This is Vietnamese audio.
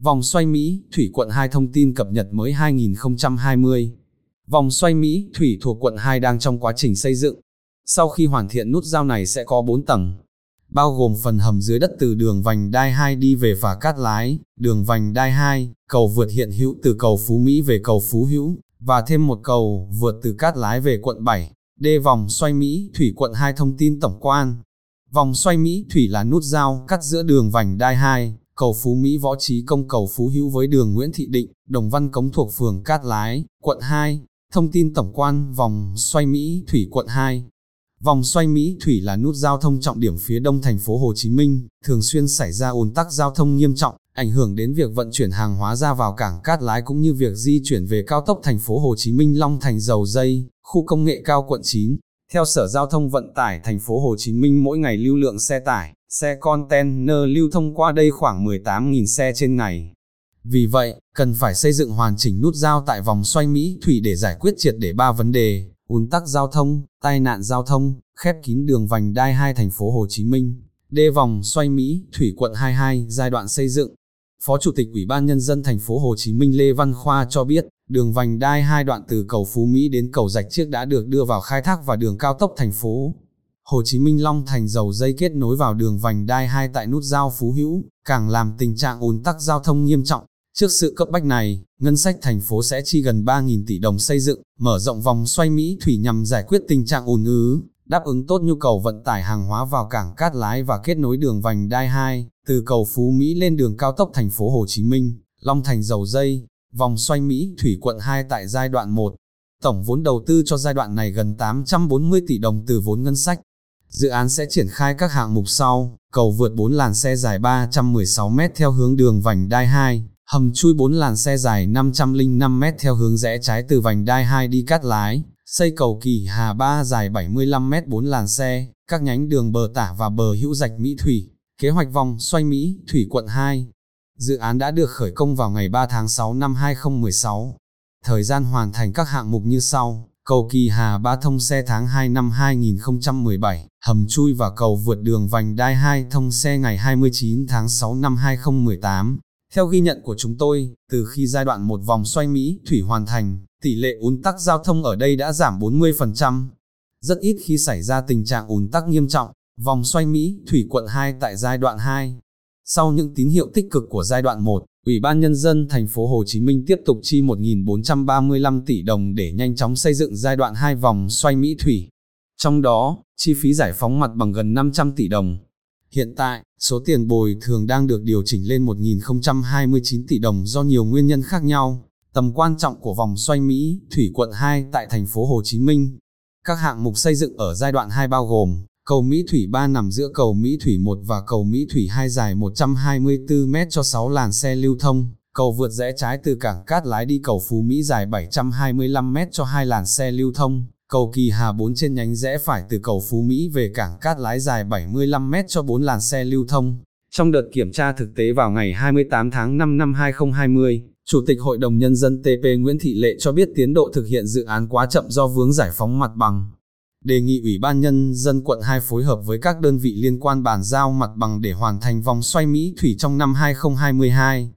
Vòng xoay Mỹ, Thủy quận 2 thông tin cập nhật mới 2020. Vòng xoay Mỹ, Thủy thuộc quận 2 đang trong quá trình xây dựng. Sau khi hoàn thiện nút giao này sẽ có 4 tầng, bao gồm phần hầm dưới đất từ đường vành đai 2 đi về phà Cát Lái, đường vành đai 2, cầu vượt hiện hữu từ cầu Phú Mỹ về cầu Phú Hữu, và thêm một cầu vượt từ Cát Lái về quận 7. D vòng xoay Mỹ, Thủy quận 2 thông tin tổng quan. Vòng xoay Mỹ, Thủy là nút giao cắt giữa đường vành đai 2, cầu Phú Mỹ Võ Trí Công cầu Phú Hữu với đường Nguyễn Thị Định, Đồng Văn Cống thuộc phường Cát Lái, quận 2. Thông tin tổng quan vòng xoay Mỹ Thủy quận 2. Vòng xoay Mỹ Thủy là nút giao thông trọng điểm phía đông thành phố Hồ Chí Minh, thường xuyên xảy ra ùn tắc giao thông nghiêm trọng, ảnh hưởng đến việc vận chuyển hàng hóa ra vào cảng Cát Lái cũng như việc di chuyển về cao tốc thành phố Hồ Chí Minh Long Thành Dầu Dây, khu công nghệ cao quận 9. Theo Sở Giao thông Vận tải thành phố Hồ Chí Minh mỗi ngày lưu lượng xe tải, xe container lưu thông qua đây khoảng 18.000 xe trên ngày. Vì vậy, cần phải xây dựng hoàn chỉnh nút giao tại vòng xoay Mỹ Thủy để giải quyết triệt để ba vấn đề, ùn tắc giao thông, tai nạn giao thông, khép kín đường vành đai 2 thành phố Hồ Chí Minh, đê vòng xoay Mỹ Thủy quận 22 giai đoạn xây dựng. Phó Chủ tịch Ủy ban Nhân dân thành phố Hồ Chí Minh Lê Văn Khoa cho biết, đường vành đai hai đoạn từ cầu Phú Mỹ đến cầu Dạch Chiếc đã được đưa vào khai thác và đường cao tốc thành phố. Hồ Chí Minh Long thành dầu dây kết nối vào đường vành đai 2 tại nút giao Phú Hữu, càng làm tình trạng ùn tắc giao thông nghiêm trọng. Trước sự cấp bách này, ngân sách thành phố sẽ chi gần 3.000 tỷ đồng xây dựng, mở rộng vòng xoay Mỹ Thủy nhằm giải quyết tình trạng ùn ứ, đáp ứng tốt nhu cầu vận tải hàng hóa vào cảng Cát Lái và kết nối đường vành đai 2, từ cầu Phú Mỹ lên đường cao tốc thành phố Hồ Chí Minh, Long Thành dầu dây, vòng xoay Mỹ Thủy quận 2 tại giai đoạn 1. Tổng vốn đầu tư cho giai đoạn này gần 840 tỷ đồng từ vốn ngân sách. Dự án sẽ triển khai các hạng mục sau, cầu vượt 4 làn xe dài 316 m theo hướng đường vành đai 2, hầm chui 4 làn xe dài 505 m theo hướng rẽ trái từ vành đai 2 đi cát lái, xây cầu kỳ Hà 3 dài 75 m 4 làn xe, các nhánh đường bờ tả và bờ hữu rạch Mỹ Thủy, kế hoạch vòng xoay Mỹ Thủy quận 2. Dự án đã được khởi công vào ngày 3 tháng 6 năm 2016. Thời gian hoàn thành các hạng mục như sau, cầu Kỳ Hà Ba thông xe tháng 2 năm 2017, hầm chui và cầu vượt đường vành đai 2 thông xe ngày 29 tháng 6 năm 2018. Theo ghi nhận của chúng tôi, từ khi giai đoạn một vòng xoay Mỹ Thủy hoàn thành, tỷ lệ ùn tắc giao thông ở đây đã giảm 40%. Rất ít khi xảy ra tình trạng ùn tắc nghiêm trọng, vòng xoay Mỹ Thủy quận 2 tại giai đoạn 2. Sau những tín hiệu tích cực của giai đoạn 1, Ủy ban Nhân dân thành phố Hồ Chí Minh tiếp tục chi 1.435 tỷ đồng để nhanh chóng xây dựng giai đoạn 2 vòng xoay Mỹ Thủy. Trong đó, chi phí giải phóng mặt bằng gần 500 tỷ đồng. Hiện tại, số tiền bồi thường đang được điều chỉnh lên 1.029 tỷ đồng do nhiều nguyên nhân khác nhau. Tầm quan trọng của vòng xoay Mỹ, Thủy quận 2 tại thành phố Hồ Chí Minh. Các hạng mục xây dựng ở giai đoạn 2 bao gồm Cầu Mỹ Thủy 3 nằm giữa cầu Mỹ Thủy 1 và cầu Mỹ Thủy 2 dài 124 m cho 6 làn xe lưu thông, cầu vượt rẽ trái từ cảng Cát Lái đi cầu Phú Mỹ dài 725 m cho 2 làn xe lưu thông, cầu Kỳ Hà 4 trên nhánh rẽ phải từ cầu Phú Mỹ về cảng Cát Lái dài 75 m cho 4 làn xe lưu thông. Trong đợt kiểm tra thực tế vào ngày 28 tháng 5 năm 2020, Chủ tịch Hội đồng Nhân dân TP Nguyễn Thị Lệ cho biết tiến độ thực hiện dự án quá chậm do vướng giải phóng mặt bằng đề nghị Ủy ban Nhân dân quận 2 phối hợp với các đơn vị liên quan bàn giao mặt bằng để hoàn thành vòng xoay Mỹ Thủy trong năm 2022.